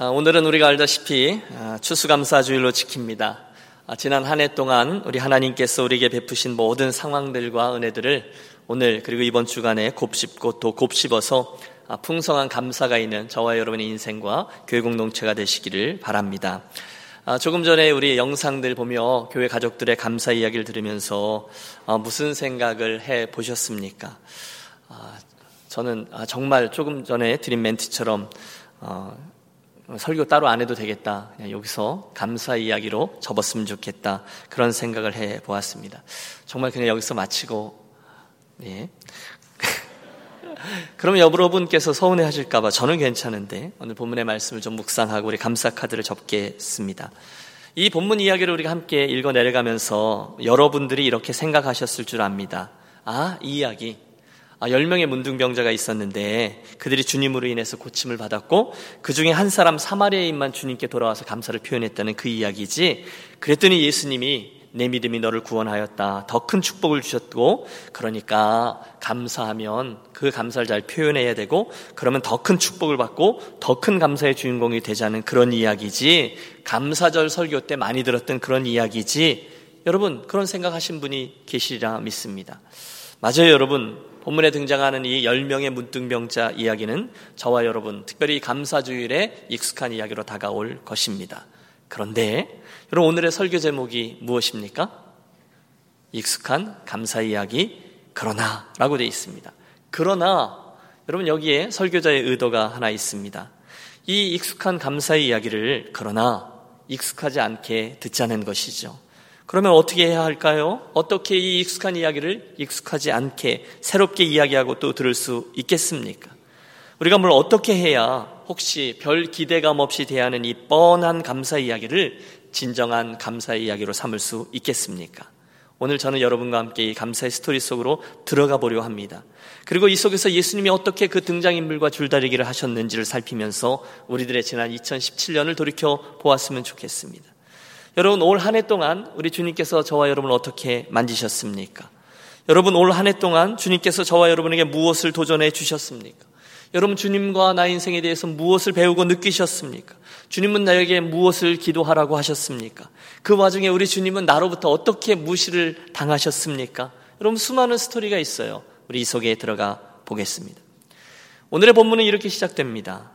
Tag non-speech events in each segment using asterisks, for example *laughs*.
아, 오늘은 우리가 알다시피 아, 추수감사주일로 지킵니다. 아, 지난 한 해 동안 우리 하나님께서 우리에게 베푸신 모든 상황들과 은혜들을 오늘 그리고 이번 주간에 곱씹고 또 곱씹어서 풍성한 감사가 있는 저와 여러분의 인생과 교회 공동체가 되시기를 바랍니다. 조금 전에 우리 영상들 보며 교회 가족들의 감사 이야기를 들으면서 무슨 생각을 해 보셨습니까? 저는 정말 조금 전에 드린 멘트처럼 어, 설교 따로 안 해도 되겠다. 그냥 여기서 감사 이야기로 접었으면 좋겠다. 그런 생각을 해 보았습니다. 정말 그냥 여기서 마치고, 예. *laughs* 그러면 여러분께서 서운해 하실까봐 저는 괜찮은데, 오늘 본문의 말씀을 좀 묵상하고 우리 감사 카드를 접겠습니다. 이 본문 이야기를 우리가 함께 읽어 내려가면서 여러분들이 이렇게 생각하셨을 줄 압니다. 아, 이 이야기. 아, 10명의 문둥병자가 있었는데 그들이 주님으로 인해서 고침을 받았고 그 중에 한 사람 사마리아인만 주님께 돌아와서 감사를 표현했다는 그 이야기지. 그랬더니 예수님이 내 믿음이 너를 구원하였다. 더 큰 축복을 주셨고 그러니까 감사하면 그 감사를 잘 표현해야 되고 그러면 더 큰 축복을 받고 더 큰 감사의 주인공이 되자는 그런 이야기지. 감사절 설교 때 많이 들었던 그런 이야기지. 여러분 그런 생각하신 분이 계시리라 믿습니다. 맞아요, 여러분. 본문에 등장하는 이 10명의 문둥병자 이야기는 저와 여러분, 특별히 감사주일에 익숙한 이야기로 다가올 것입니다. 그런데, 여러분, 오늘의 설교 제목이 무엇입니까? 익숙한 감사 이야기, 그러나, 라고 되어 있습니다. 그러나, 여러분, 여기에 설교자의 의도가 하나 있습니다. 이 익숙한 감사의 이야기를, 그러나, 익숙하지 않게 듣자는 것이죠. 그러면 어떻게 해야 할까요? 어떻게 이 익숙한 이야기를 익숙하지 않게 새롭게 이야기하고 또 들을 수 있겠습니까? 우리가 뭘 어떻게 해야 혹시 별 기대감 없이 대하는 이 뻔한 감사 이야기를 진정한 감사 이야기로 삼을 수 있겠습니까? 오늘 저는 여러분과 함께 이 감사의 스토리 속으로 들어가 보려 합니다. 그리고 이 속에서 예수님이 어떻게 그 등장인물과 줄다리기를 하셨는지를 살피면서 우리들의 지난 2017년을 돌이켜 보았으면 좋겠습니다. 여러분 올 한 해 동안 우리 주님께서 저와 여러분을 어떻게 만지셨습니까? 여러분 올 한 해 동안 주님께서 저와 여러분에게 무엇을 도전해 주셨습니까? 여러분 주님과 나 인생에 대해서 무엇을 배우고 느끼셨습니까? 주님은 나에게 무엇을 기도하라고 하셨습니까? 그 와중에 우리 주님은 나로부터 어떻게 무시를 당하셨습니까? 여러분 수많은 스토리가 있어요. 우리 이 속에 들어가 보겠습니다. 오늘의 본문은 이렇게 시작됩니다.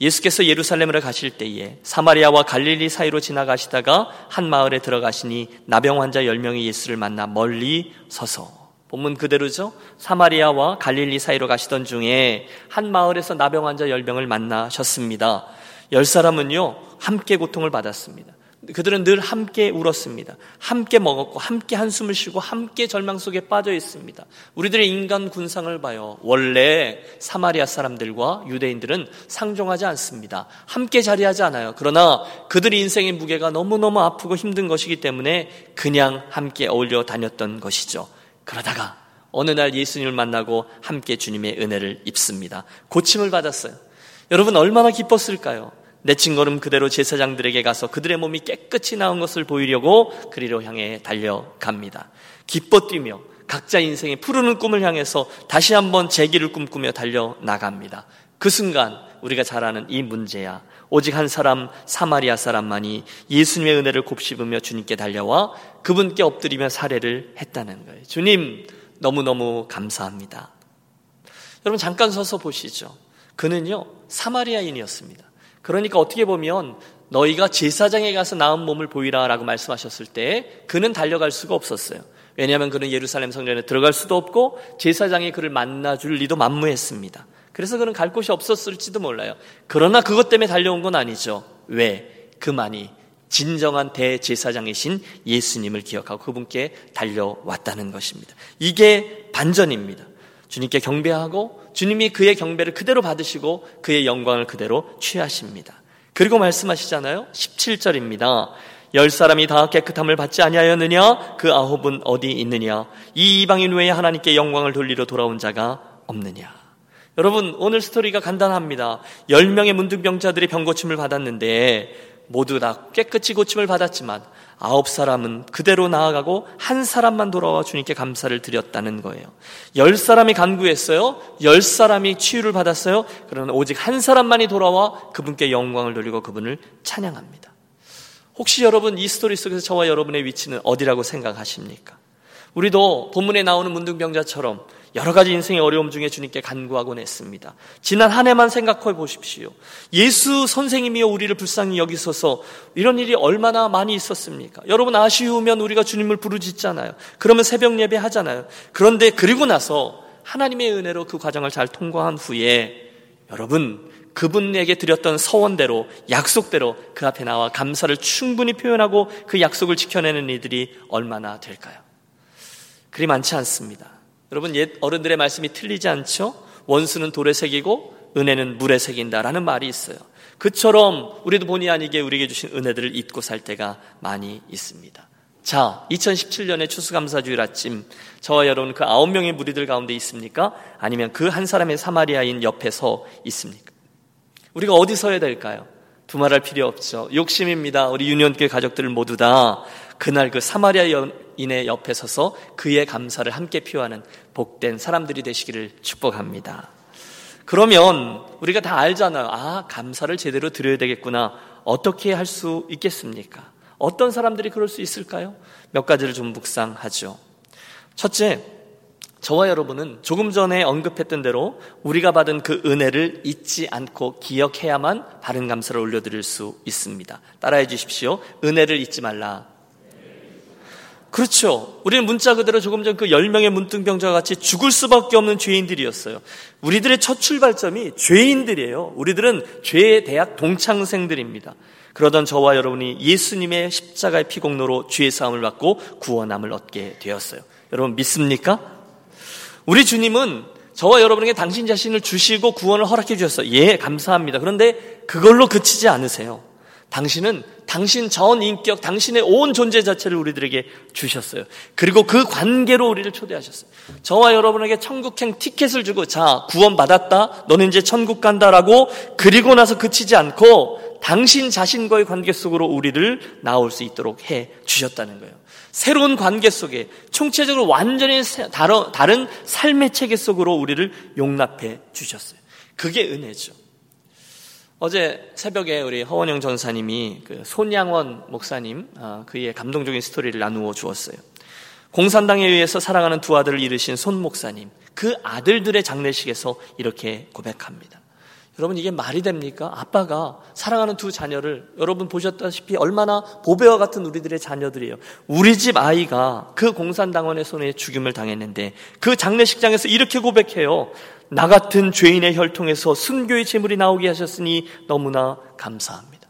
예수께서 예루살렘으로 가실 때에 사마리아와 갈릴리 사이로 지나가시다가 한 마을에 들어가시니 나병 환자 10명이 예수를 만나 멀리 서서 본문 그대로죠. 사마리아와 갈릴리 사이로 가시던 중에 한 마을에서 나병 환자 10명을 만나셨습니다. 열 사람은요, 함께 고통을 받았습니다. 그들은 늘 함께 울었습니다. 함께 먹었고, 함께 한숨을 쉬고, 함께 절망 속에 빠져 있습니다. 우리들의 인간 군상을 봐요. 원래 사마리아 사람들과 유대인들은 상종하지 않습니다. 함께 자리하지 않아요. 그러나 그들 인생의 무게가 너무너무 아프고 힘든 것이기 때문에 그냥 함께 어울려 다녔던 것이죠. 그러다가 어느 날 예수님을 만나고 함께 주님의 은혜를 입습니다. 고침을 받았어요. 여러분 얼마나 기뻤을까요? 내친 걸음 그대로 제사장들에게 가서 그들의 몸이 깨끗이 나온 것을 보이려고 그리로 향해 달려갑니다. 기뻐 뛰며 각자 인생의 푸르는 꿈을 향해서 다시 한번 재기를 꿈꾸며 달려나갑니다. 그 순간 우리가 잘 아는 이 문제야. 오직 한 사람 사마리아 사람만이 예수님의 은혜를 곱씹으며 주님께 달려와 그분께 엎드리며 사례를 했다는 거예요. 주님 너무너무 감사합니다. 여러분 잠깐 서서 보시죠. 그는요 사마리아인이었습니다. 그러니까 어떻게 보면 너희가 제사장에 가서 나은 몸을 보이라 라고 말씀하셨을 때 그는 달려갈 수가 없었어요. 왜냐하면 그는 예루살렘 성전에 들어갈 수도 없고 제사장이 그를 만나줄 리도 만무했습니다. 그래서 그는 갈 곳이 없었을지도 몰라요. 그러나 그것 때문에 달려온 건 아니죠. 왜? 그만이 진정한 대제사장이신 예수님을 기억하고 그분께 달려왔다는 것입니다. 이게 반전입니다. 주님께 경배하고 주님이 그의 경배를 그대로 받으시고 그의 영광을 그대로 취하십니다. 그리고 말씀하시잖아요. 17절입니다. 열 사람이 다 깨끗함을 받지 아니하였느냐? 그 아홉은 어디 있느냐? 이 이방인 외에 하나님께 영광을 돌리러 돌아온 자가 없느냐? 여러분, 오늘 스토리가 간단합니다. 열 명의 문둥병자들이 병고침을 받았는데 모두 다 깨끗이 고침을 받았지만 아홉 사람은 그대로 나아가고 한 사람만 돌아와 주님께 감사를 드렸다는 거예요. 열 사람이 간구했어요. 열 사람이 치유를 받았어요. 그러나 오직 한 사람만이 돌아와 그분께 영광을 돌리고 그분을 찬양합니다. 혹시 여러분 이 스토리 속에서 저와 여러분의 위치는 어디라고 생각하십니까? 우리도 본문에 나오는 문둥병자처럼 여러 가지 인생의 어려움 중에 주님께 간구하곤 했습니다. 지난 한 해만 생각해 보십시오. 예수 선생님이여 우리를 불쌍히 여기소서 이런 일이 얼마나 많이 있었습니까? 여러분 아쉬우면 우리가 주님을 부르짖잖아요. 그러면 새벽 예배 하잖아요. 그런데 그리고 나서 하나님의 은혜로 그 과정을 잘 통과한 후에 여러분 그분에게 드렸던 서원대로 약속대로 그 앞에 나와 감사를 충분히 표현하고 그 약속을 지켜내는 이들이 얼마나 될까요? 그리 많지 않습니다. 여러분 옛 어른들의 말씀이 틀리지 않죠? 원수는 돌에 새기고 은혜는 물에 새긴다라는 말이 있어요. 그처럼 우리도 본의 아니게 우리에게 주신 은혜들을 잊고 살 때가 많이 있습니다. 자, 2017년의 추수감사주일 아침, 저와 여러분 그 아홉 명의 무리들 가운데 있습니까? 아니면 그 한 사람의 사마리아인 옆에 서 있습니까? 우리가 어디 서야 될까요? 두말할 필요 없죠. 욕심입니다. 우리 유년교회 가족들 모두 다 그날 그 사마리아인의 옆에 서서 그의 감사를 함께 표하는 복된 사람들이 되시기를 축복합니다. 그러면 우리가 다 알잖아요. 아, 감사를 제대로 드려야 되겠구나. 어떻게 할 수 있겠습니까? 어떤 사람들이 그럴 수 있을까요? 몇 가지를 좀 묵상하죠. 첫째, 저와 여러분은 조금 전에 언급했던 대로 우리가 받은 그 은혜를 잊지 않고 기억해야만 바른 감사를 올려드릴 수 있습니다. 따라해 주십시오. 은혜를 잊지 말라. 그렇죠. 우리는 문자 그대로 조금 전 그 10명의 문둥병자와 같이 죽을 수밖에 없는 죄인들이었어요. 우리들의 첫 출발점이 죄인들이에요. 우리들은 죄의 대학 동창생들입니다. 그러던 저와 여러분이 예수님의 십자가의 피공로로 죄의 사함을 받고 구원함을 얻게 되었어요. 여러분 믿습니까? 우리 주님은 저와 여러분에게 당신 자신을 주시고 구원을 허락해 주셨어요. 예, 감사합니다. 그런데 그걸로 그치지 않으세요. 당신은 당신 전 인격, 당신의 온 존재 자체를 우리들에게 주셨어요. 그리고 그 관계로 우리를 초대하셨어요. 저와 여러분에게 천국행 티켓을 주고, 자, 구원 받았다. 너는 이제 천국 간다라고 그리고 나서 그치지 않고 당신 자신과의 관계 속으로 우리를 나올 수 있도록 해 주셨다는 거예요. 새로운 관계 속에 총체적으로 완전히 다른 삶의 체계 속으로 우리를 용납해 주셨어요. 그게 은혜죠. 어제 새벽에 우리 허원영 전사님이 그 손양원 목사님 어, 그의 감동적인 스토리를 나누어 주었어요. 공산당에 의해서 사랑하는 두 아들을 잃으신 손 목사님 그 아들들의 장례식에서 이렇게 고백합니다. 여러분 이게 말이 됩니까? 아빠가 사랑하는 두 자녀를 여러분 보셨다시피 얼마나 보배와 같은 우리들의 자녀들이에요. 우리 집 아이가 그 공산당원의 손에 죽임을 당했는데 그 장례식장에서 이렇게 고백해요. 나 같은 죄인의 혈통에서 순교의 재물이 나오게 하셨으니 너무나 감사합니다.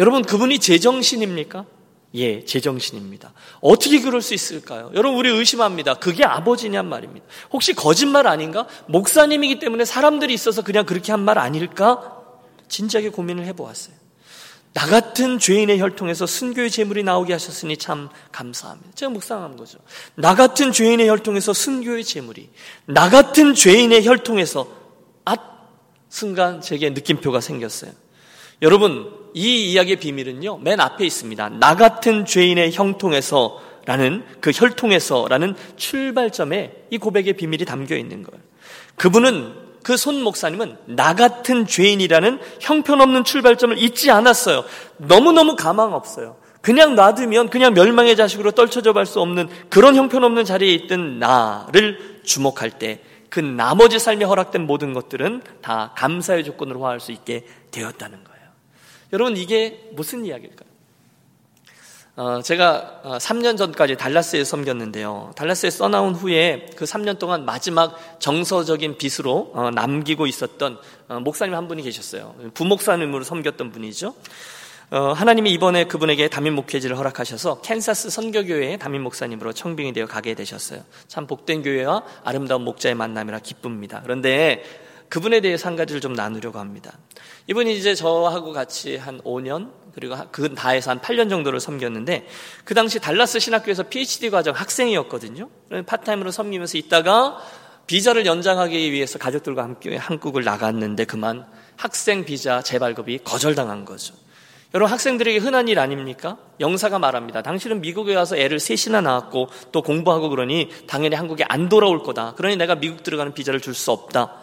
여러분, 그분이 제정신입니까? 예, 제정신입니다. 어떻게 그럴 수 있을까요? 여러분, 우리 의심합니다. 그게 아버지냔 말입니다. 혹시 거짓말 아닌가? 목사님이기 때문에 사람들이 있어서 그냥 그렇게 한 말 아닐까? 진지하게 고민을 해보았어요. 나 같은 죄인의 혈통에서 순교의 재물이 나오게 하셨으니 참 감사합니다. 제가 묵상한 거죠. 나 같은 죄인의 혈통에서 순교의 재물이 나 같은 죄인의 혈통에서 아 순간 제게 느낌표가 생겼어요. 여러분 이 이야기의 비밀은요 맨 앞에 있습니다. 나 같은 죄인의 형통에서 라는 그 혈통에서 라는 출발점에 이 고백의 비밀이 담겨 있는 거예요. 그분은 그 손 목사님은 나 같은 죄인이라는 형편없는 출발점을 잊지 않았어요. 너무너무 가망 없어요. 그냥 놔두면 그냥 멸망의 자식으로 떨쳐져 갈 수 없는 그런 형편없는 자리에 있던 나를 주목할 때 그 나머지 삶에 허락된 모든 것들은 다 감사의 조건으로 화할 수 있게 되었다는 거예요. 여러분 이게 무슨 이야기일까요? 어, 제가 3년 어, 전까지 달라스에 섬겼는데요. 달라스에 써나온 후에 그 3년 동안 마지막 정서적인 빚으로 어, 남기고 있었던 목사님 한 분이 계셨어요. 부목사님으로 섬겼던 분이죠. 하나님이 이번에 그분에게 담임 목회지를 허락하셔서 캔사스 선교교회의 담임 목사님으로 청빙이 되어 가게 되셨어요. 참 복된 교회와 아름다운 목자의 만남이라 기쁩니다. 그런데 그분에 대해서 한 가지를 좀 나누려고 합니다. 이분이 이제 저하고 같이 한 5년 그리고 그 다해서 한 8년 정도를 섬겼는데 그 당시 달라스 신학교에서 PhD 과정 학생이었거든요. 파트타임으로 섬기면서 있다가 비자를 연장하기 위해서 가족들과 함께 한국을 나갔는데 그만 학생 비자 재발급이 거절당한 거죠. 여러분 학생들에게 흔한 일 아닙니까? 영사가 말합니다. 당신은 미국에 와서 애를 셋이나 낳았고 또 공부하고 그러니 당연히 한국에 안 돌아올 거다. 그러니 내가 미국 들어가는 비자를 줄 수 없다.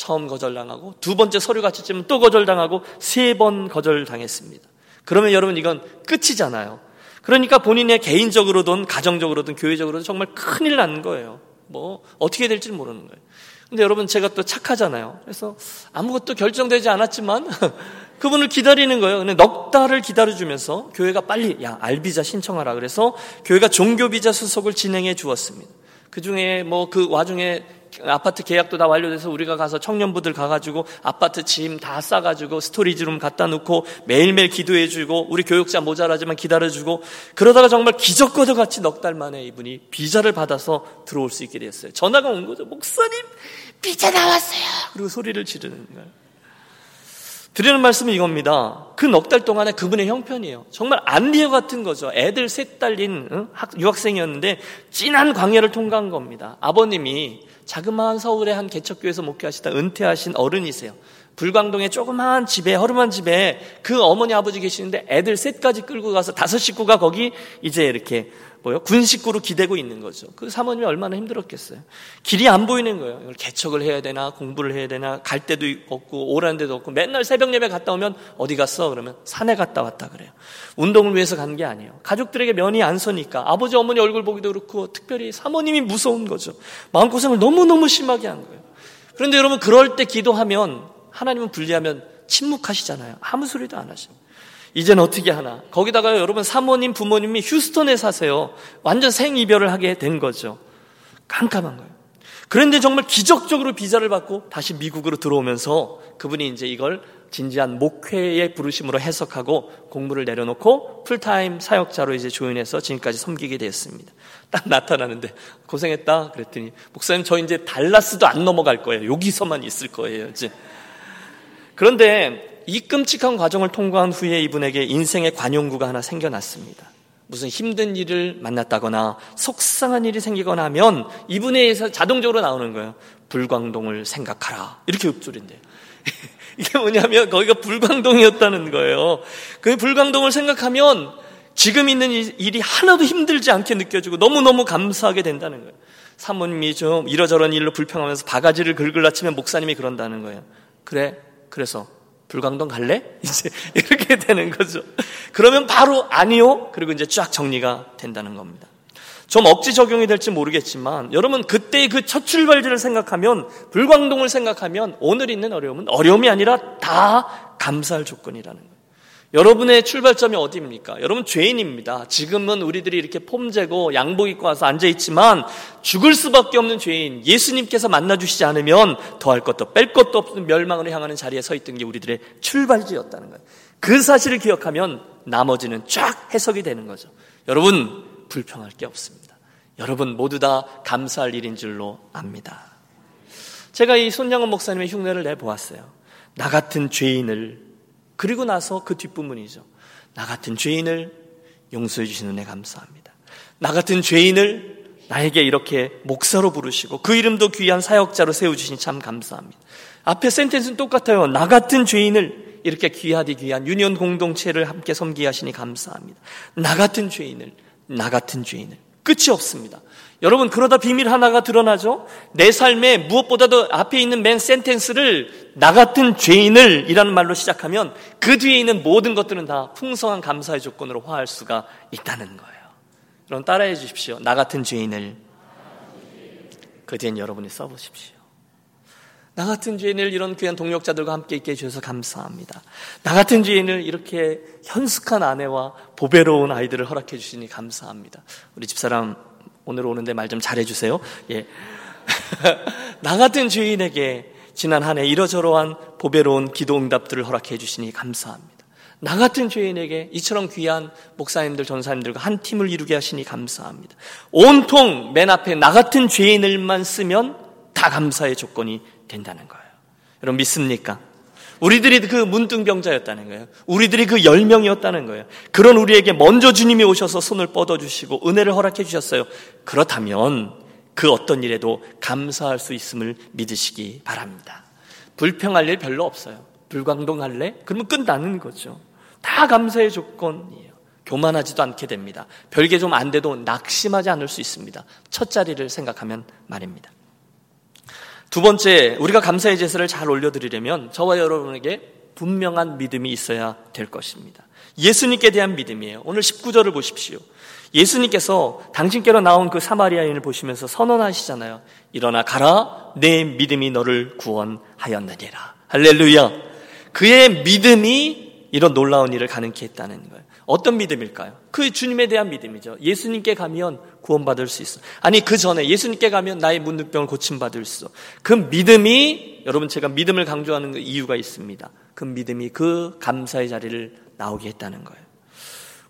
처음 거절당하고 두 번째 서류 같이 찌면 또 거절당하고 세 번 거절당했습니다. 그러면 여러분 이건 끝이잖아요. 그러니까 본인의 개인적으로든 가정적으로든 교회적으로든 정말 큰일 난 거예요. 뭐 어떻게 될지 모르는 거예요. 근데 여러분 제가 또 착하잖아요. 그래서 아무것도 결정되지 않았지만 *laughs* 그분을 기다리는 거예요. 근데 넉 달을 기다려주면서 교회가 빨리 야 알비자 신청하라 그래서 교회가 종교비자 수속을 진행해 주었습니다. 그 중에 뭐 그 와중에 아파트 계약도 다 완료돼서 우리가 가서 청년부들 가가지고 아파트 짐 다 싸가지고 storage room 갖다 놓고 매일매일 기도해주고 우리 교역자 모자라지만 기다려주고 그러다가 정말 기적과도 같이 넉 달 만에 이분이 비자를 받아서 들어올 수 있게 됐어요. 전화가 온 거죠. 목사님 비자 나왔어요. 그리고 소리를 지르는 거예요. 드리는 말씀은 이겁니다. 그 넉 달 동안에 그분의 형편이에요. 정말 안리어 같은 거죠. 애들 셋 딸린 유학생이었는데 진한 광야를 통과한 겁니다. 아버님이 자그마한 서울의 한 개척교회에서 목회하시다 은퇴하신 어른이세요. 불광동의 조그마한 집에 허름한 집에 그 어머니 아버지 계시는데 애들 셋까지 끌고 가서 다섯 식구가 거기 이제 이렇게 뭐요? 군 식구로 기대고 있는 거죠. 그 사모님이 얼마나 힘들었겠어요. 길이 안 보이는 거예요. 이걸 개척을 해야 되나 공부를 해야 되나 갈 데도 없고 오라는 데도 없고 맨날 새벽 예배 갔다 오면 어디 갔어? 그러면 산에 갔다 왔다 그래요. 운동을 위해서 간 게 아니에요. 가족들에게 면이 안 서니까 아버지 어머니 얼굴 보기도 그렇고 특별히 사모님이 무서운 거죠. 마음고생을 너무너무 심하게 한 거예요. 그런데 여러분 그럴 때 기도하면 하나님은 불리하면 침묵하시잖아요. 아무 소리도 안 하셔. 이제는 어떻게 하나? 거기다가 여러분 사모님, 부모님이 휴스턴에 사세요. 완전 생이별을 하게 된 거죠. 깜깜한 거예요. 그런데 정말 기적적으로 비자를 받고 다시 미국으로 들어오면서 그분이 이제 이걸 진지한 목회의 부르심으로 해석하고 공부를 내려놓고 풀타임 사역자로 이제 조인해서 지금까지 섬기게 되었습니다. 딱 나타나는데 고생했다 그랬더니 목사님 저 이제 달라스도 안 넘어갈 거예요. 여기서만 있을 거예요. 이제. 그런데 이 끔찍한 과정을 통과한 후에 이분에게 인생의 관용구가 하나 생겨났습니다. 무슨 힘든 일을 만났다거나 속상한 일이 생기거나 하면 이분에 의해서 자동적으로 나오는 거예요. 불광동을 생각하라. 이렇게 읊조린대요. *laughs* 이게 뭐냐면 거기가 불광동이었다는 거예요. 그 불광동을 생각하면 지금 있는 일이 하나도 힘들지 않게 느껴지고 너무너무 감사하게 된다는 거예요. 사모님이 좀 이러저런 일로 불평하면서 바가지를 긁을 낮추면 목사님이 그런다는 거예요. 그래, 그래서 불광동 갈래? *laughs* 이제 이렇게 되는 거죠. 그러면 바로 아니요. 그리고 이제 쫙 정리가 된다는 겁니다. 좀 억지 적용이 될지 모르겠지만 여러분 그때의 그 첫 출발지를 생각하면 불광동을 생각하면 오늘 있는 어려움은 어려움이 아니라 다 감사할 조건이라는 거예요. 여러분의 출발점이 어디입니까? 여러분 죄인입니다. 지금은 우리들이 이렇게 폼재고 양복 입고 와서 앉아 있지만 죽을 수밖에 없는 죄인. 예수님께서 만나 주시지 않으면 더할 것도 뺄 것도 없는 멸망을 향하는 자리에 서 있던 게 우리들의 출발지였다는 거예요. 그 사실을 기억하면 나머지는 쫙 해석이 되는 거죠. 여러분 불평할 게 없습니다. 여러분 모두 다 감사할 일인 줄로 압니다. 제가 이 손양원 목사님의 흉내를 내 보았어요. 나 같은 죄인을 그리고 나서 그 뒷부분이죠. 나 같은 죄인을 용서해 주시는 애 감사합니다. 나 같은 죄인을 나에게 이렇게 목사로 부르시고 그 이름도 귀한 사역자로 세워주시니 참 감사합니다. 앞에 센텐스는 똑같아요. 나 같은 죄인을 이렇게 귀하디 귀한 유니온 공동체를 함께 섬기게 하시니 감사합니다. 나 같은 죄인을, 나 같은 죄인을. 끝이 없습니다. 여러분 그러다 비밀 하나가 드러나죠. 내 삶에 무엇보다도 앞에 있는 맨 센텐스를 나 같은 죄인을 이라는 말로 시작하면 그 뒤에 있는 모든 것들은 다 풍성한 감사의 조건으로 화할 수가 있다는 거예요. 여러분 따라해 주십시오. 나 같은 죄인을 그 뒤엔 여러분이 써보십시오. 나 같은 죄인을 이런 귀한 동력자들과 함께 있게 해주셔서 감사합니다. 나 같은 죄인을 이렇게 현숙한 아내와 보배로운 아이들을 허락해 주시니 감사합니다. 우리 집사람 오늘 오는데 말 좀 잘해주세요. 예. *laughs* 나 같은 죄인에게 지난 한 해 이러저러한 보배로운 기도 응답들을 허락해 주시니 감사합니다. 나 같은 죄인에게 이처럼 귀한 목사님들, 전사님들과 한 팀을 이루게 하시니 감사합니다. 온통 맨 앞에 나 같은 죄인을만 쓰면 다 감사의 조건이 된다는 거예요. 여러분 믿습니까? 우리들이 그 문둥병자였다는 거예요. 우리들이 그 열명이었다는 거예요. 그런 우리에게 먼저 주님이 오셔서 손을 뻗어주시고 은혜를 허락해 주셨어요. 그렇다면 그 어떤 일에도 감사할 수 있음을 믿으시기 바랍니다. 불평할 일 별로 없어요. 불광동 할래? 그러면 끝나는 거죠. 다 감사의 조건이에요. 교만하지도 않게 됩니다. 별게 좀 안 돼도 낙심하지 않을 수 있습니다. 첫 자리를 생각하면 말입니다. 두 번째, 우리가 감사의 제사를 잘 올려드리려면 저와 여러분에게 분명한 믿음이 있어야 될 것입니다. 예수님께 대한 믿음이에요. 오늘 19절을 보십시오. 예수님께서 당신께로 나온 그 사마리아인을 보시면서 선언하시잖아요. 일어나 가라. 내 믿음이 너를 구원하였느니라. 할렐루야. 그의 믿음이 이런 놀라운 일을 가능케 했다는 거예요. 어떤 믿음일까요? 그 주님에 대한 믿음이죠. 예수님께 가면 구원받을 수 있어. 아니, 그 전에 예수님께 가면 나의 문득병을 고침받을 수 있어. 그 믿음이, 여러분 제가 믿음을 강조하는 그 이유가 있습니다. 그 믿음이 그 감사의 자리를 나오게 했다는 거예요.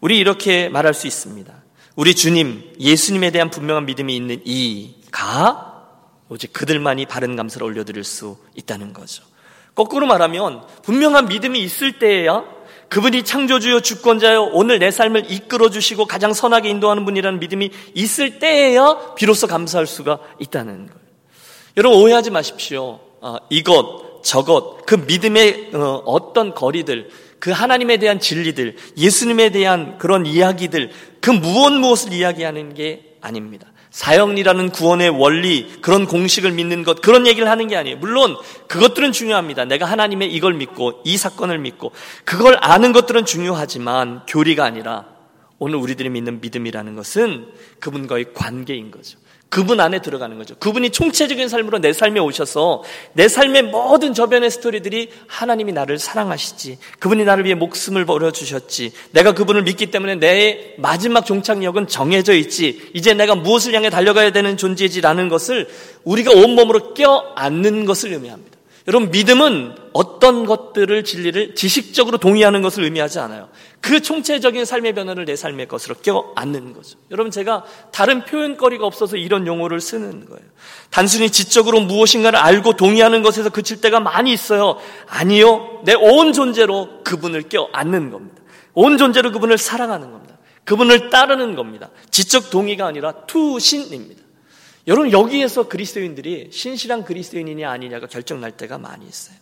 우리 이렇게 말할 수 있습니다. 우리 주님, 예수님에 대한 분명한 믿음이 있는 이가 오직 그들만이 바른 감사를 올려드릴 수 있다는 거죠. 거꾸로 말하면 분명한 믿음이 있을 때에야 그분이 창조주요 주권자요 오늘 내 삶을 이끌어 주시고 가장 선하게 인도하는 분이라는 믿음이 있을 때에야 비로소 감사할 수가 있다는 거예요. 여러분 오해하지 마십시오. 아, 이것 저것 그 믿음의 어, 어떤 거리들 그 하나님에 대한 진리들 예수님에 대한 그런 이야기들 그 무엇 무엇을 이야기하는 게 아닙니다. 사형리라는 구원의 원리, 그런 공식을 믿는 것, 그런 얘기를 하는 게 아니에요. 물론 그것들은 중요합니다. 내가 하나님의 이걸 믿고 이 사건을 믿고 그걸 아는 것들은 중요하지만 교리가 아니라 오늘 우리들이 믿는 믿음이라는 것은 그분과의 관계인 거죠. 그분 안에 들어가는 거죠. 그분이 총체적인 삶으로 내 삶에 오셔서 내 삶의 모든 저변의 스토리들이 하나님이 나를 사랑하시지. 그분이 나를 위해 목숨을 버려주셨지. 내가 그분을 믿기 때문에 내 마지막 종착역은 정해져 있지. 이제 내가 무엇을 향해 달려가야 되는 존재지라는 것을 우리가 온몸으로 껴안는 것을 의미합니다. 여러분, 믿음은 어떤 것들을 진리를 지식적으로 동의하는 것을 의미하지 않아요. 그 총체적인 삶의 변화를 내 삶의 것으로 껴안는 거죠. 여러분, 제가 다른 표현거리가 없어서 이런 용어를 쓰는 거예요. 단순히 지적으로 무엇인가를 알고 동의하는 것에서 그칠 때가 많이 있어요. 아니요. 내 온 존재로 그분을 껴안는 겁니다. 온 존재로 그분을 사랑하는 겁니다. 그분을 따르는 겁니다. 지적 동의가 아니라 투신입니다. 여러분 여기에서 그리스도인들이 신실한 그리스도인이냐 아니냐가 결정날 때가 많이 있어요.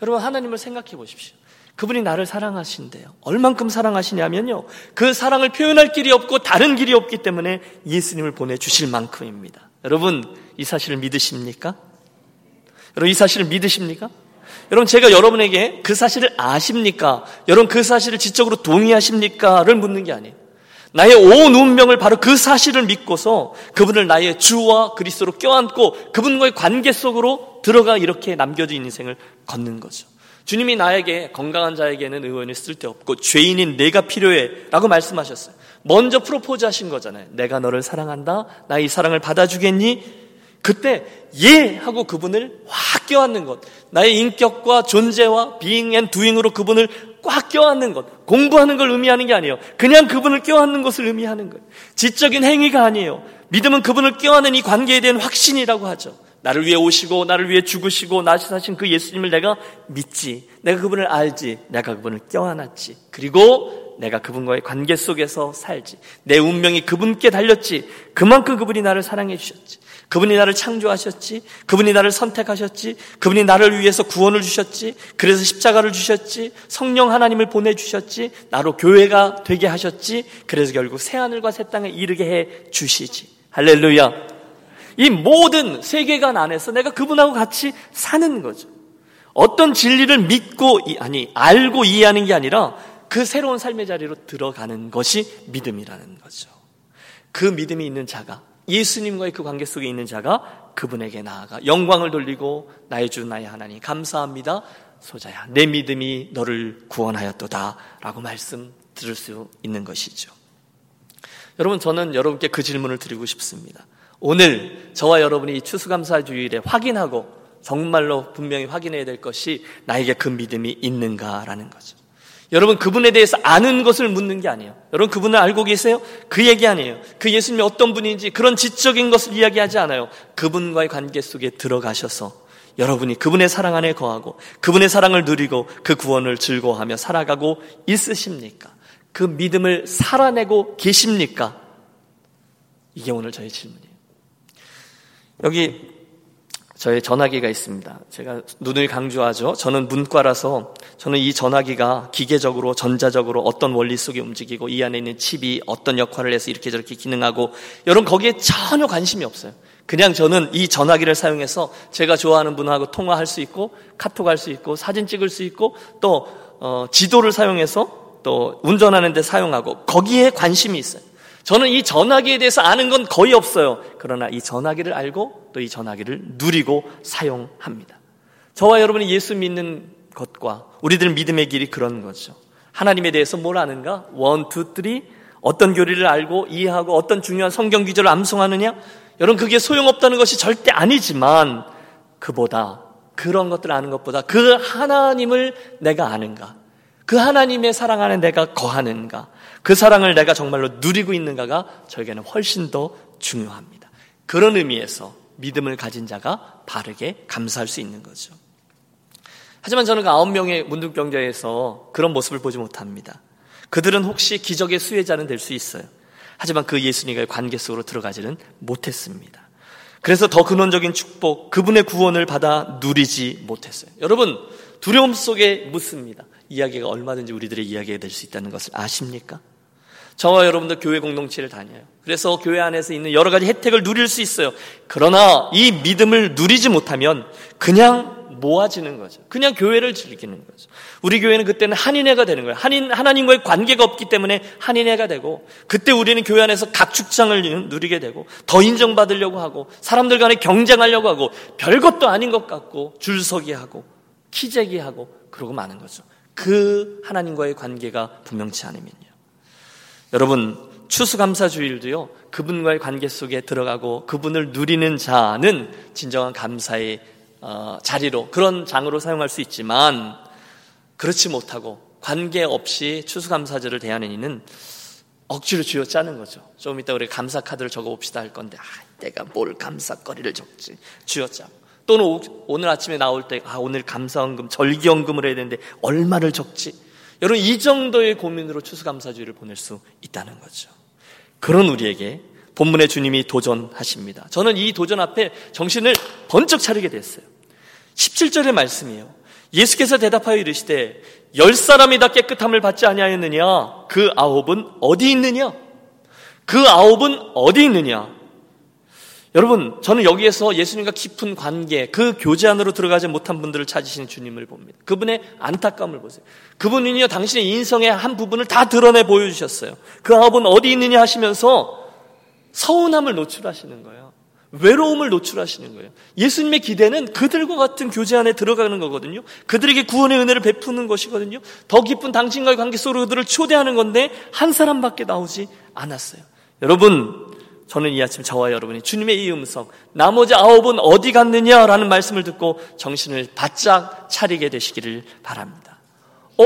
여러분 하나님을 생각해 보십시오. 그분이 나를 사랑하신대요. 얼만큼 사랑하시냐면요. 그 사랑을 표현할 길이 없고 다른 길이 없기 때문에 예수님을 보내주실 만큼입니다. 여러분, 이 사실을 믿으십니까? 여러분, 이 사실을 믿으십니까? 여러분, 제가 여러분에게 그 사실을 아십니까? 여러분, 그 사실을 지적으로 동의하십니까?를 묻는 게 아니에요. 나의 온 운명을 바로 그 사실을 믿고서 그분을 나의 주와 그리스도로 껴안고 그분과의 관계 속으로 들어가 이렇게 남겨진 인생을 걷는 거죠. 주님이 나에게 건강한 자에게는 의원이 쓸데없고 죄인인 내가 필요해 라고 말씀하셨어요. 먼저 프로포즈 하신 거잖아요. 내가 너를 사랑한다. 나 이 사랑을 받아주겠니? 그때 예 하고 그분을 확 껴안는 것. 나의 인격과 존재와 being and doing으로 그분을 꽉 껴안는 것. 공부하는 걸 의미하는 게 아니에요. 그냥 그분을 껴안는 것을 의미하는 거예요. 지적인 행위가 아니에요. 믿음은 그분을 껴안는 이 관계에 대한 확신이라고 하죠. 나를 위해 오시고 나를 위해 죽으시고 나시 사신 그 예수님을 내가 믿지. 내가 그분을 알지. 내가 그분을 껴안았지. 그리고 내가 그분과의 관계 속에서 살지. 내 운명이 그분께 달렸지. 그만큼 그분이 나를 사랑해 주셨지. 그분이 나를 창조하셨지. 그분이 나를 선택하셨지. 그분이 나를 위해서 구원을 주셨지. 그래서 십자가를 주셨지. 성령 하나님을 보내 주셨지. 나로 교회가 되게 하셨지. 그래서 결국 새 하늘과 새 땅에 이르게 해 주시지. 할렐루야. 이 모든 세계관 안에서 내가 그분하고 같이 사는 거죠. 어떤 진리를 믿고, 아니, 알고 이해하는 게 아니라 그 새로운 삶의 자리로 들어가는 것이 믿음이라는 거죠. 그 믿음이 있는 자가 예수님과의 그 관계 속에 있는 자가 그분에게 나아가 영광을 돌리고 나의 주 나의 하나님 감사합니다. 소자야 내 믿음이 너를 구원하였도다 라고 말씀 들을 수 있는 것이죠. 여러분 저는 여러분께 그 질문을 드리고 싶습니다. 오늘 저와 여러분이 추수감사 주일에 확인하고 정말로 분명히 확인해야 될 것이 나에게 그 믿음이 있는가라는 거죠. 여러분 그분에 대해서 아는 것을 묻는 게 아니에요. 여러분 그분을 알고 계세요? 그 얘기 아니에요. 그 예수님이 어떤 분인지 그런 지적인 것을 이야기하지 않아요. 그분과의 관계 속에 들어가셔서 여러분이 그분의 사랑 안에 거하고 그분의 사랑을 누리고 그 구원을 즐거워하며 살아가고 있으십니까? 그 믿음을 살아내고 계십니까? 이게 오늘 저의 질문이에요. 여기 저의 전화기가 있습니다. 제가 눈을 강조하죠. 저는 문과라서 저는 이 전화기가 기계적으로 전자적으로 어떤 원리 속에 움직이고 이 안에 있는 칩이 어떤 역할을 해서 이렇게 저렇게 기능하고 여러분 거기에 전혀 관심이 없어요. 그냥 저는 이 전화기를 사용해서 제가 좋아하는 분하고 통화할 수 있고 카톡 할 수 있고 사진 찍을 수 있고 또 어, 지도를 사용해서 또 운전하는 데 사용하고 거기에 관심이 있어요. 저는 이 전화기에 대해서 아는 건 거의 없어요. 그러나 이 전화기를 알고 또 이 전화기를 누리고 사용합니다. 저와 여러분이 예수 믿는 것과 우리들 믿음의 길이 그런 거죠. 하나님에 대해서 뭘 아는가? one, two, three. 어떤 교리를 알고 이해하고 어떤 중요한 성경 구절을 암송하느냐? 여러분 그게 소용없다는 것이 절대 아니지만 그보다 그런 것들을 아는 것보다 그 하나님을 내가 아는가? 그 하나님의 사랑하는 내가 거하는가? 그 사랑을 내가 정말로 누리고 있는가가 저에게는 훨씬 더 중요합니다. 그런 의미에서 믿음을 가진 자가 바르게 감사할 수 있는 거죠. 하지만 저는 그 아홉 명의 문둥병자에서 그런 모습을 보지 못합니다. 그들은 혹시 기적의 수혜자는 될 수 있어요. 하지만 그 예수님과의 관계 속으로 들어가지는 못했습니다. 그래서 더 근원적인 축복, 그분의 구원을 받아 누리지 못했어요. 여러분, 두려움 속에 묻습니다. 이야기가 얼마든지 우리들의 이야기가 될 수 있다는 것을 아십니까? 저와 여러분도 교회 공동체를 다녀요. 그래서 교회 안에서 있는 여러 가지 혜택을 누릴 수 있어요. 그러나 이 믿음을 누리지 못하면 그냥 모아지는 거죠. 그냥 교회를 즐기는 거죠. 우리 교회는 그때는 한인회가 되는 거예요. 한인, 하나님과의 관계가 없기 때문에 한인회가 되고, 그때 우리는 교회 안에서 각축장을 누리게 되고, 더 인정받으려고 하고, 사람들 간에 경쟁하려고 하고, 별것도 아닌 것 같고, 줄서기 하고, 키재기 하고, 그러고 마는 거죠. 그 하나님과의 관계가 분명치 않으면요. 여러분, 추수감사주일도요, 그분과의 관계 속에 들어가고 그분을 누리는 자는 진정한 감사의 어, 자리로, 그런 장으로 사용할 수 있지만, 그렇지 못하고 관계 없이 추수감사절을 대하는 이는 억지로 쥐어 짜는 거죠. 좀 이따 우리 감사 카드를 적어 봅시다 할 건데, 아, 내가 뭘 감사거리를 적지. 쥐어 짜. 또는 오 늘 아침에 나올 때, 아, 오늘 감사원금, 절기원금을 해야 되는데, 얼마를 적지? 여러분 이 정도의 고민으로 추수감사주의를 보낼 수 있다는 거죠. 그런 우리에게 본문의 주님이 도전하십니다. 저는 이 도전 앞에 정신을 번쩍 차리게 됐어요. 17절의 말씀이에요. 예수께서 대답하여 이르시되 열 사람이 다 깨끗함을 받지 아니하였느냐? 그 아홉은 어디 있느냐? 그 아홉은 어디 있느냐? 여러분, 저는 여기에서 예수님과 깊은 관계, 그 교제 안으로 들어가지 못한 분들을 찾으시는 주님을 봅니다. 그분의 안타까움을 보세요. 그분은요, 당신의 인성의 한 부분을 다 드러내 보여주셨어요. 그 아홉은 어디 있느냐 하시면서 서운함을 노출하시는 거예요. 외로움을 노출하시는 거예요. 예수님의 기대는 그들과 같은 교제 안에 들어가는 거거든요. 그들에게 구원의 은혜를 베푸는 것이거든요. 더 깊은 당신과의 관계 속으로 그들을 초대하는 건데 한 사람밖에 나오지 않았어요. 여러분, 저는 이 아침 저와 여러분이 주님의 이 음성, 나머지 아홉은 어디 갔느냐라는 말씀을 듣고 정신을 바짝 차리게 되시기를 바랍니다. 어?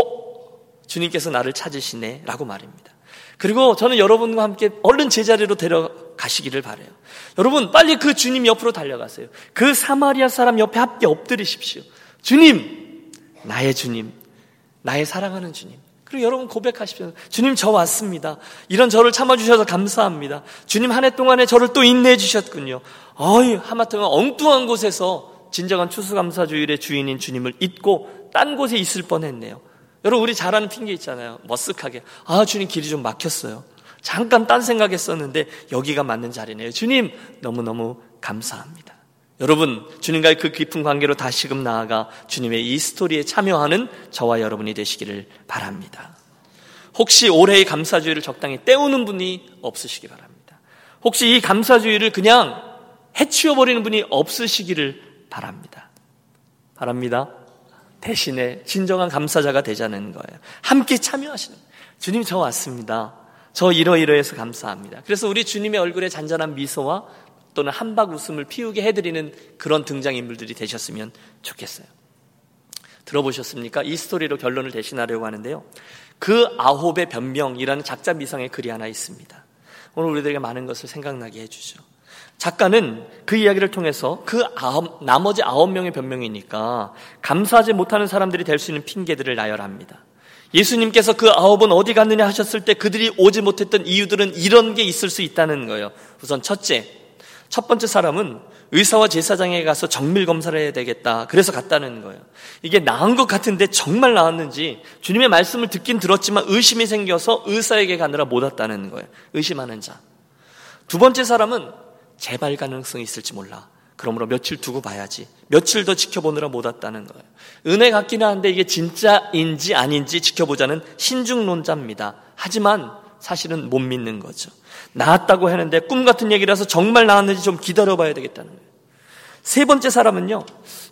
주님께서 나를 찾으시네? 라고 말입니다. 그리고 저는 여러분과 함께 얼른 제자리로 데려가시기를 바래요. 여러분, 빨리 그 주님 옆으로 달려가세요. 그 사마리아 사람 옆에 함께 엎드리십시오. 주님! 나의 주님. 나의 사랑하는 주님. 그리고 여러분 고백하십시오. 주님 저 왔습니다. 이런 저를 참아주셔서 감사합니다. 주님 한 해 동안에 저를 또 인내해 주셨군요. 어이 하마터면 엉뚱한 곳에서 진정한 추수감사주일의 주인인 주님을 잊고 딴 곳에 있을 뻔했네요. 여러분 우리 잘하는 핑계 있잖아요. 머쓱하게 아 주님 길이 좀 막혔어요. 잠깐 딴 생각했었는데 여기가 맞는 자리네요. 주님 너무너무 감사합니다. 여러분, 주님과의 그 깊은 관계로 다시금 나아가 주님의 이 스토리에 참여하는 저와 여러분이 되시기를 바랍니다. 혹시 올해의 감사주의를 적당히 때우는 분이 없으시기 바랍니다. 혹시 이 감사주의를 그냥 해치워버리는 분이 없으시기를 바랍니다. 바랍니다. 대신에 진정한 감사자가 되자는 거예요. 함께 참여하시는. 주님 저 왔습니다. 저 이러이러해서 감사합니다. 그래서 우리 주님의 얼굴에 잔잔한 미소와 또는 한박 웃음을 피우게 해드리는 그런 등장인물들이 되셨으면 좋겠어요. 들어보셨습니까? 이 스토리로 결론을 대신하려고 하는데요. 그 아홉의 변명이라는 작자 미상의 글이 하나 있습니다. 오늘 우리들에게 많은 것을 생각나게 해주죠. 작가는 그 이야기를 통해서 그 아홉, 나머지 아홉 명의 변명이니까 감사하지 못하는 사람들이 될 수 있는 핑계들을 나열합니다. 예수님께서 그 아홉은 어디 갔느냐 하셨을 때 그들이 오지 못했던 이유들은 이런 게 있을 수 있다는 거예요. 우선 첫째, 첫 번째 사람은 의사와 제사장에 가서 정밀 검사를 해야 되겠다. 그래서 갔다는 거예요. 이게 나은 것 같은데 정말 나았는지 주님의 말씀을 듣긴 들었지만 의심이 생겨서 의사에게 가느라 못 왔다는 거예요. 의심하는 자. 두 번째 사람은 재발 가능성이 있을지 몰라. 그러므로 며칠 두고 봐야지. 며칠 더 지켜보느라 못 왔다는 거예요. 은혜 같기는 한데 이게 진짜인지 아닌지 지켜보자는 신중론자입니다. 하지만 사실은 못 믿는 거죠. 나았다고 했는데 꿈 같은 얘기라서 정말 나았는지 좀 기다려봐야 되겠다는 거예요. 세 번째 사람은요,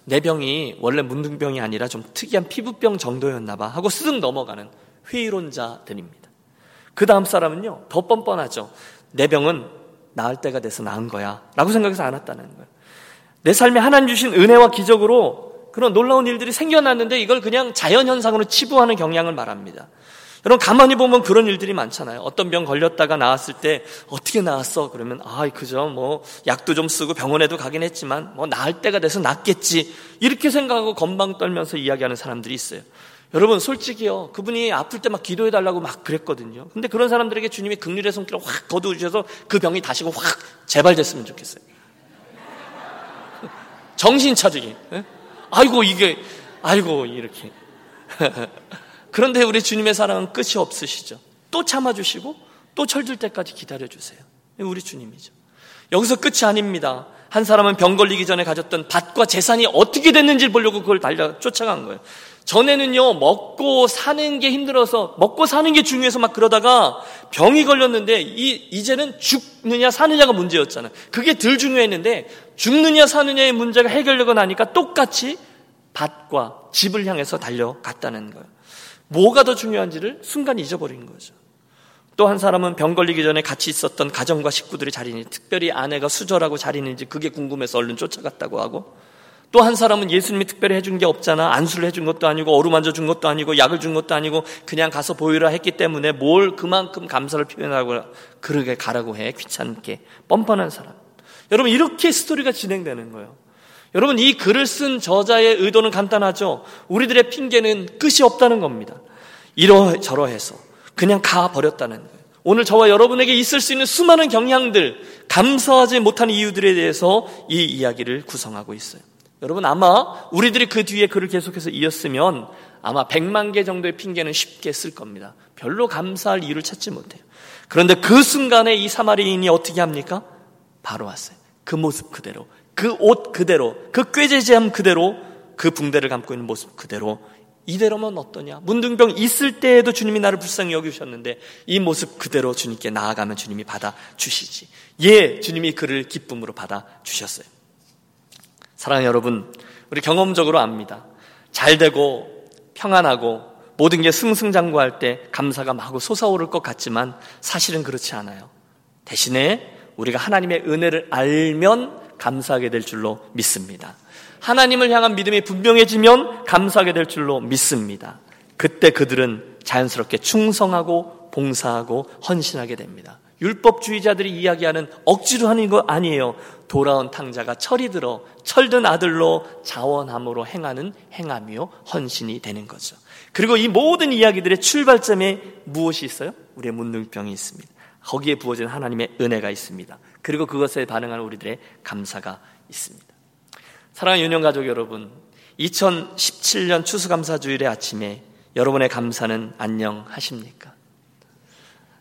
내 병이 원래 문둥병이 아니라 좀 특이한 피부병 정도였나 봐 하고 스득 넘어가는 회의론자들입니다. 그 다음 사람은요, 더 뻔뻔하죠. 내 병은 나을 때가 돼서 나은 거야. 라고 생각해서 안 왔다는 거예요. 내 삶에 하나님 주신 은혜와 기적으로 그런 놀라운 일들이 생겨났는데 이걸 그냥 자연현상으로 치부하는 경향을 말합니다. 여러분 가만히 보면 그런 일들이 많잖아요. 어떤 병 걸렸다가 나왔을 때 어떻게 나왔어? 그러면 아 그죠 뭐 약도 좀 쓰고 병원에도 가긴 했지만 뭐 나을 때가 돼서 낫겠지 이렇게 생각하고 건방 떨면서 이야기하는 사람들이 있어요. 여러분 솔직히요 그분이 아플 때 막 기도해 달라고 막 그랬거든요. 근데 그런 사람들에게 주님이 극률의 손길을 확 거두어 주셔서 그 병이 다시고 확 재발됐으면 좋겠어요. *laughs* 정신 차리기. 예? 아이고 이게 아이고 이렇게. *laughs* 그런데 우리 주님의 사랑은 끝이 없으시죠. 또 참아주시고 또 철들 때까지 기다려주세요. 우리 주님이죠. 여기서 끝이 아닙니다. 한 사람은 병 걸리기 전에 가졌던 밭과 재산이 어떻게 됐는지 보려고 그걸 달려 쫓아간 거예요. 전에는요, 먹고 사는 게 힘들어서, 먹고 사는 게 중요해서 막 그러다가 병이 걸렸는데, 이, 이제는 죽느냐 사느냐가 문제였잖아요. 그게 덜 중요했는데, 죽느냐 사느냐의 문제가 해결되고 나니까 똑같이 밭과 집을 향해서 달려갔다는 거예요. 뭐가 더 중요한지를 순간 잊어버린 거죠. 또 한 사람은 병 걸리기 전에 같이 있었던 가정과 식구들이 자리니 특별히 아내가 수절하고 자리는지 그게 궁금해서 얼른 쫓아갔다고 하고 또 한 사람은 예수님이 특별히 해준 게 없잖아. 안수를 해준 것도 아니고 어루만져 준 것도 아니고 약을 준 것도 아니고 그냥 가서 보이라 했기 때문에 뭘 그만큼 감사를 표현하고 그러게 가라고 해. 귀찮게. 뻔뻔한 사람. 여러분 이렇게 스토리가 진행되는 거예요 여러분 이 글을 쓴 저자의 의도는 간단하죠. 우리들의 핑계는 끝이 없다는 겁니다. 이러저러해서 그냥 가 버렸다는 거예요. 오늘 저와 여러분에게 있을 수 있는 수많은 경향들, 감사하지 못한 이유들에 대해서 이 이야기를 구성하고 있어요. 여러분 아마 우리들이 그 뒤에 글을 계속해서 이었으면 아마 100만 개 정도의 핑계는 쉽게 쓸 겁니다. 별로 감사할 이유를 찾지 못해요. 그런데 그 순간에 이 사마리인이 어떻게 합니까? 바로 왔어요. 그 모습 그대로 그 옷 그대로, 그 꾀재재함 그대로, 그 붕대를 감고 있는 모습 그대로, 이대로면 어떠냐? 문둥병 있을 때에도 주님이 나를 불쌍히 여기셨는데 이 모습 그대로 주님께 나아가면 주님이 받아 주시지. 예, 주님이 그를 기쁨으로 받아 주셨어요. 사랑하는 여러분, 우리 경험적으로 압니다. 잘 되고 평안하고 모든 게 승승장구할 때 감사가 마구 솟아오를 것 같지만 사실은 그렇지 않아요. 대신에 우리가 하나님의 은혜를 알면 감사하게 될 줄로 믿습니다. 하나님을 향한 믿음이 분명해지면 감사하게 될 줄로 믿습니다. 그때 그들은 자연스럽게 충성하고 봉사하고 헌신하게 됩니다. 율법주의자들이 이야기하는 억지로 하는 거 아니에요. 돌아온 탕자가 철이 들어 철든 아들로 자원함으로 행하는 행함이요 헌신이 되는 거죠. 그리고 이 모든 이야기들의 출발점에 무엇이 있어요? 우리의 문둥병이 있습니다. 거기에 부어진 하나님의 은혜가 있습니다. 그리고 그것에 반응하는 우리들의 감사가 있습니다. 사랑하는 유년 가족 여러분, 2017년 추수감사 주일의 아침에 여러분의 감사는 안녕하십니까?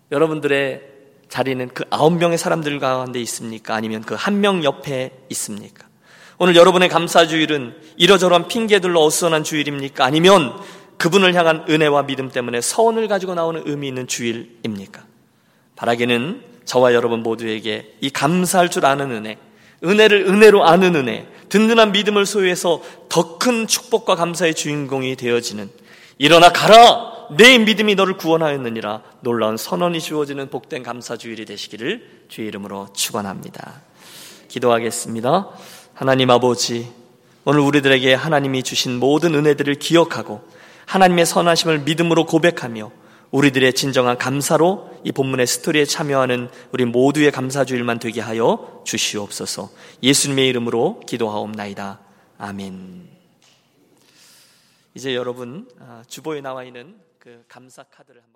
여러분들의 자리는 그 아홉 명의 사람들 가운데 있습니까? 아니면 그 한 명 옆에 있습니까? 오늘 여러분의 감사 주일은 이러저러한 핑계들로 어수선한 주일입니까? 아니면 그분을 향한 은혜와 믿음 때문에 서원을 가지고 나오는 의미 있는 주일입니까? 바라기는 저와 여러분 모두에게 이 감사할 줄 아는 은혜, 은혜를 은혜로 아는 은혜, 든든한 믿음을 소유해서 더 큰 축복과 감사의 주인공이 되어지는 일어나 가라! 내 믿음이 너를 구원하였느니라 놀라운 선언이 주어지는 복된 감사주일이 되시기를 주의 이름으로 축원합니다. 기도하겠습니다. 하나님 아버지, 오늘 우리들에게 하나님이 주신 모든 은혜들을 기억하고 하나님의 선하심을 믿음으로 고백하며 우리들의 진정한 감사로 이 본문의 스토리에 참여하는 우리 모두의 감사주일만 되게 하여 주시옵소서. 예수님의 이름으로 기도하옵나이다. 아멘. 이제 여러분 아, 주보에 나와 있는 그 감사 카드를 한번